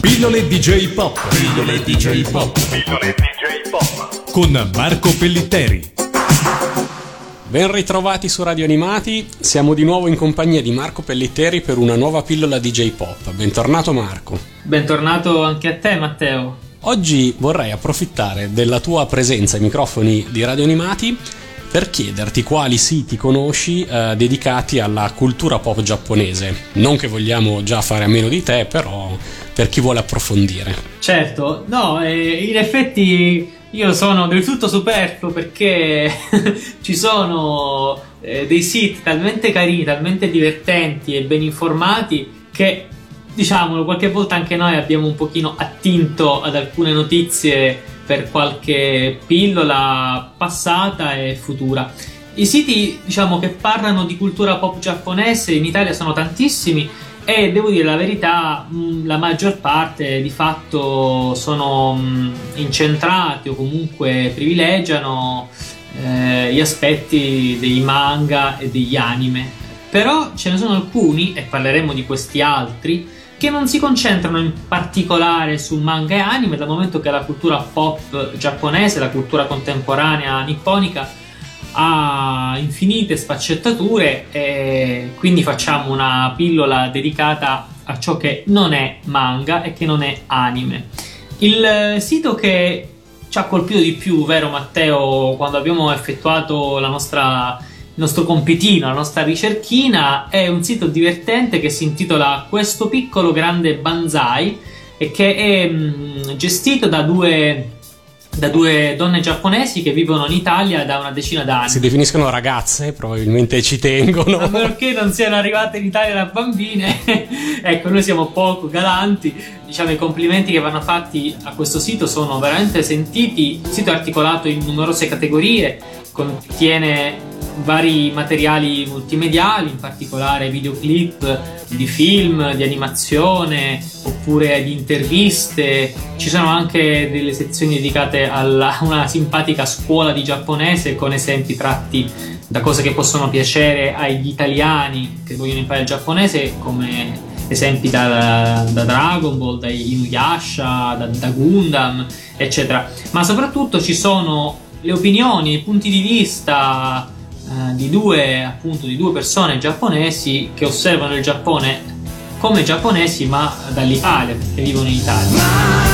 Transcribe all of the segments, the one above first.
Pillole DJ Pop. Pillole DJ Pop. Pillole DJ Pop. Con Marco Pellitteri. Ben ritrovati su Radio Animati, siamo di nuovo in compagnia di Marco Pellitteri per una nuova pillola DJ Pop. Bentornato Marco. Bentornato anche a te Matteo. Oggi vorrei approfittare della tua presenza ai microfoni di Radio Animati per chiederti quali siti conosci eh, dedicati alla cultura pop giapponese. Non che vogliamo già fare a meno di te, però per chi vuole approfondire. Certo, no, eh, in effetti io sono del tutto superfluo perché ci sono eh, dei siti talmente carini, talmente divertenti e ben informati che diciamolo, qualche volta anche noi abbiamo un pochino attinto ad alcune notizie per qualche pillola passata e futura. I siti, diciamo, che parlano di cultura pop giapponese in Italia sono tantissimi e devo dire la verità, la maggior parte di fatto sono incentrati o comunque privilegiano eh, gli aspetti dei manga e degli anime. Però ce ne sono alcuni, e parleremo di questi altri, che non si concentrano in particolare su manga e anime, dal momento che la cultura pop giapponese, la cultura contemporanea nipponica, ha infinite sfaccettature e quindi facciamo una pillola dedicata a ciò che non è manga e che non è anime. Il sito che ci ha colpito di più, vero Matteo, quando abbiamo effettuato nostra il nostro compitino, la nostra ricerchina, è un sito divertente che si intitola Questo piccolo grande banzai e che è mh, gestito da due da due donne giapponesi che vivono in Italia da una decina d'anni. Si definiscono ragazze, probabilmente ci tengono. A perché non siano arrivate in Italia da bambine. ecco, noi siamo poco galanti. Diciamo, i complimenti che vanno fatti a questo sito sono veramente sentiti. Il sito è articolato in numerose categorie, contiene vari materiali multimediali, in particolare videoclip di film, di animazione oppure di interviste. Ci sono anche delle sezioni dedicate a una simpatica scuola di giapponese con esempi tratti da cose che possono piacere agli italiani che vogliono imparare il giapponese, come esempi da, da Dragon Ball, da Inuyasha, da, da Gundam, eccetera. Ma soprattutto ci sono le opinioni, i punti di vista eh, di, due, appunto, di due persone giapponesi che osservano il Giappone come giapponesi ma dall'Italia, perché vivono in Italia.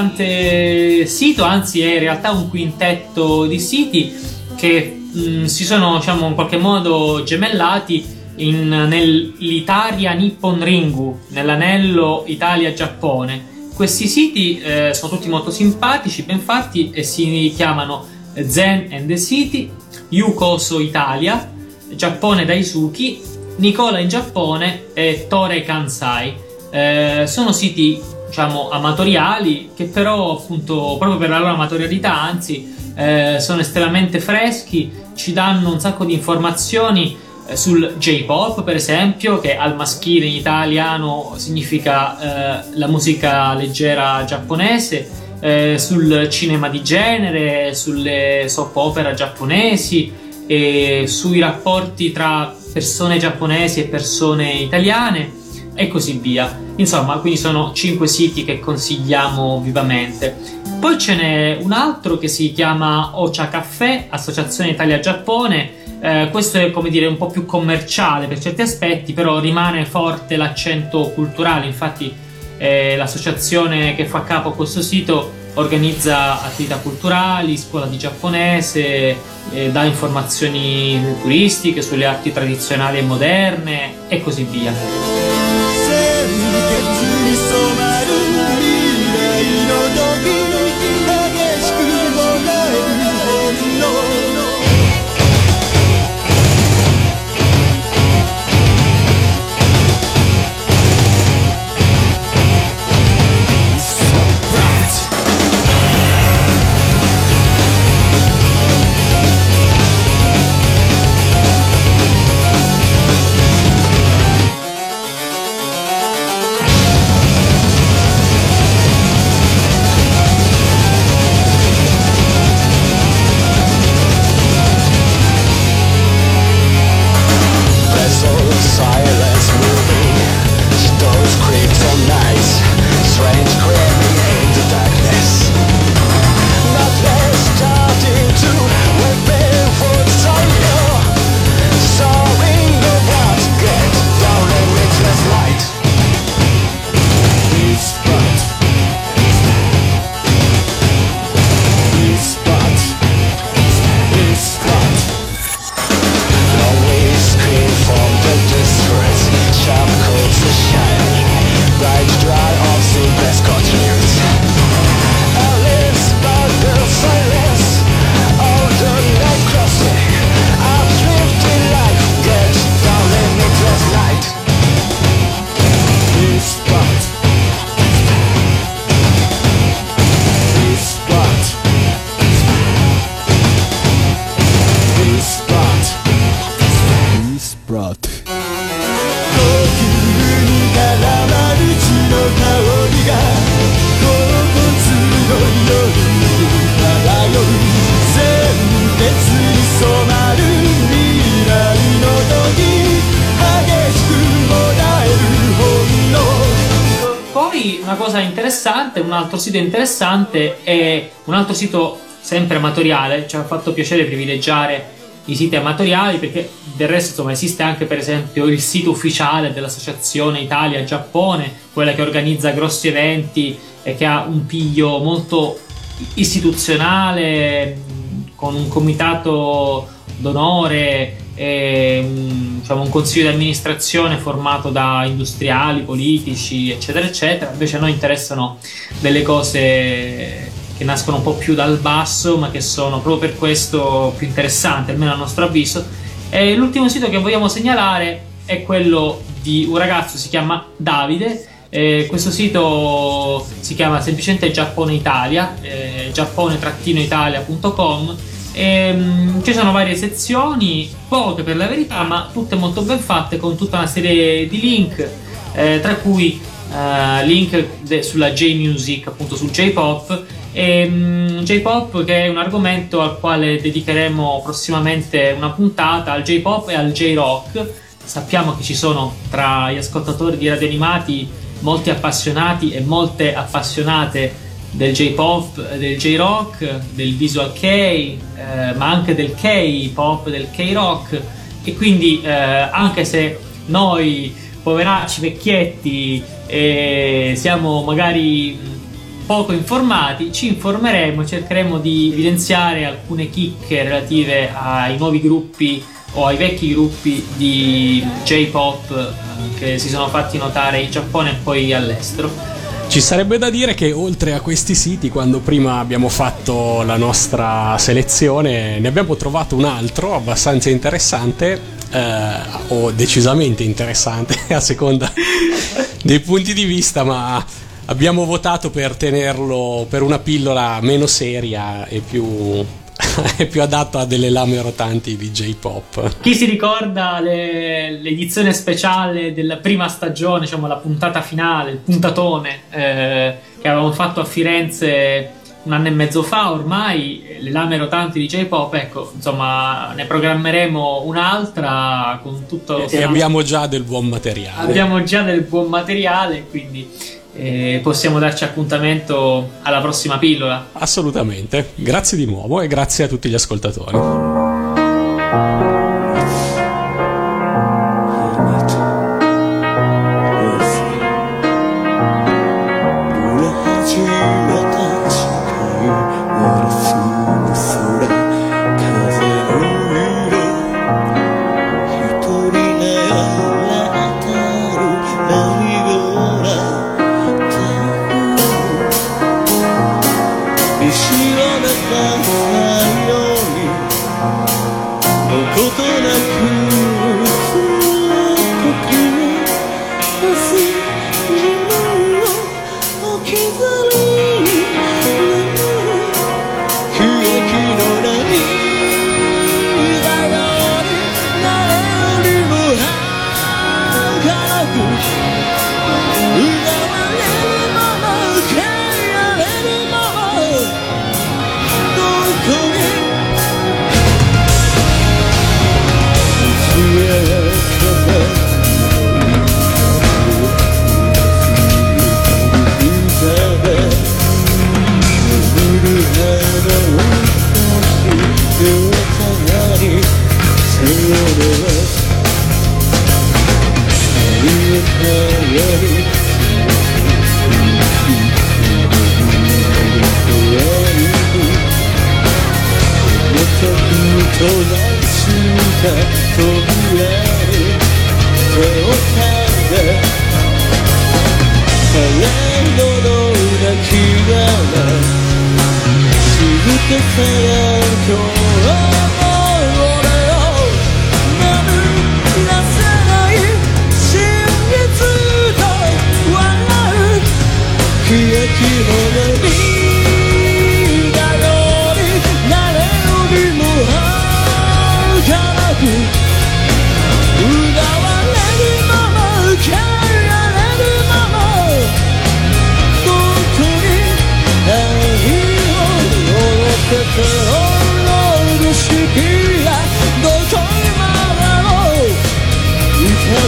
Interessante sito, anzi è in realtà un quintetto di siti che mh, mm, si sono diciamo in qualche modo gemellati in, nell'Italia Nippon Ringu, nell'anello Italia-Giappone. Questi siti eh, sono tutti molto simpatici, ben fatti e si chiamano Zen and the City, Yukoso Italia, Giappone Daisuki, Nicola in Giappone e Tore Kansai. Eh, sono siti diciamo, amatoriali, che però appunto proprio per la loro amatorialità, anzi, eh, sono estremamente freschi, ci danno un sacco di informazioni eh, sul J-pop, per esempio, che al maschile in italiano significa eh, la musica leggera giapponese, eh, sul cinema di genere, sulle soap opera giapponesi e sui rapporti tra persone giapponesi e persone italiane e così via. Insomma, quindi sono 5 siti che consigliamo vivamente. poi ce n'è un altro che si chiama Ocha Caffè, Associazione Italia-Giappone. Eh, questo è come dire un po' più commerciale per certi aspetti, però rimane forte l'accento culturale. Infatti, eh, l'associazione che fa capo a questo sito organizza attività culturali, scuola di giapponese, eh, dà informazioni turistiche sulle arti tradizionali e moderne e così via. Altro sito interessante è un altro sito sempre amatoriale, ci ha fatto piacere privilegiare i siti amatoriali perché del resto insomma esiste anche per esempio il sito ufficiale dell'associazione Italia-Giappone, quella che organizza grossi eventi e che ha un piglio molto istituzionale con un comitato d'onore e diciamo, un consiglio di amministrazione formato da industriali, politici, eccetera, eccetera. Invece a noi interessano delle cose che nascono un po' più dal basso, ma che sono proprio per questo più interessanti, almeno a nostro avviso. E l'ultimo sito che vogliamo segnalare è quello di un ragazzo, si chiama Davide. Eh, questo sito si chiama semplicemente Giappone Italia, eh, giappone-italia.com e, um, ci sono varie sezioni, poche per la verità, ma tutte molto ben fatte con tutta una serie di link, eh, tra cui uh, link de- sulla J-Music, appunto sul J-Pop. E, um, J-Pop che è un argomento al quale dedicheremo prossimamente una puntata al J-Pop e al J-Rock. Sappiamo che ci sono tra gli ascoltatori di radio animati molti appassionati e molte appassionate del J-pop, del J-rock, del visual K, eh, ma anche del K-pop, del K-rock e quindi eh, anche se noi poveracci vecchietti eh, siamo magari poco informati, ci informeremo, cercheremo di evidenziare alcune chicche relative ai nuovi gruppi o ai vecchi gruppi di J-pop eh, che si sono fatti notare in Giappone e poi all'estero. Ci sarebbe da dire che oltre a questi siti, quando prima abbiamo fatto la nostra selezione, ne abbiamo trovato un altro abbastanza interessante, eh, o decisamente interessante a seconda dei punti di vista, ma abbiamo votato per tenerlo per una pillola meno seria e più è più adatto a delle lame rotanti di J-pop. Chi si ricorda le, l'edizione speciale della prima stagione, diciamo la puntata finale, il puntatone eh, che avevamo fatto a Firenze un anno e mezzo fa ormai, le lame rotanti di J-pop, ecco, insomma, ne programmeremo un'altra con tutto... E abbiamo già del buon materiale. Abbiamo già del buon materiale, quindi eh, possiamo darci appuntamento alla prossima pillola. Assolutamente, grazie di nuovo e grazie a tutti gli ascoltatori.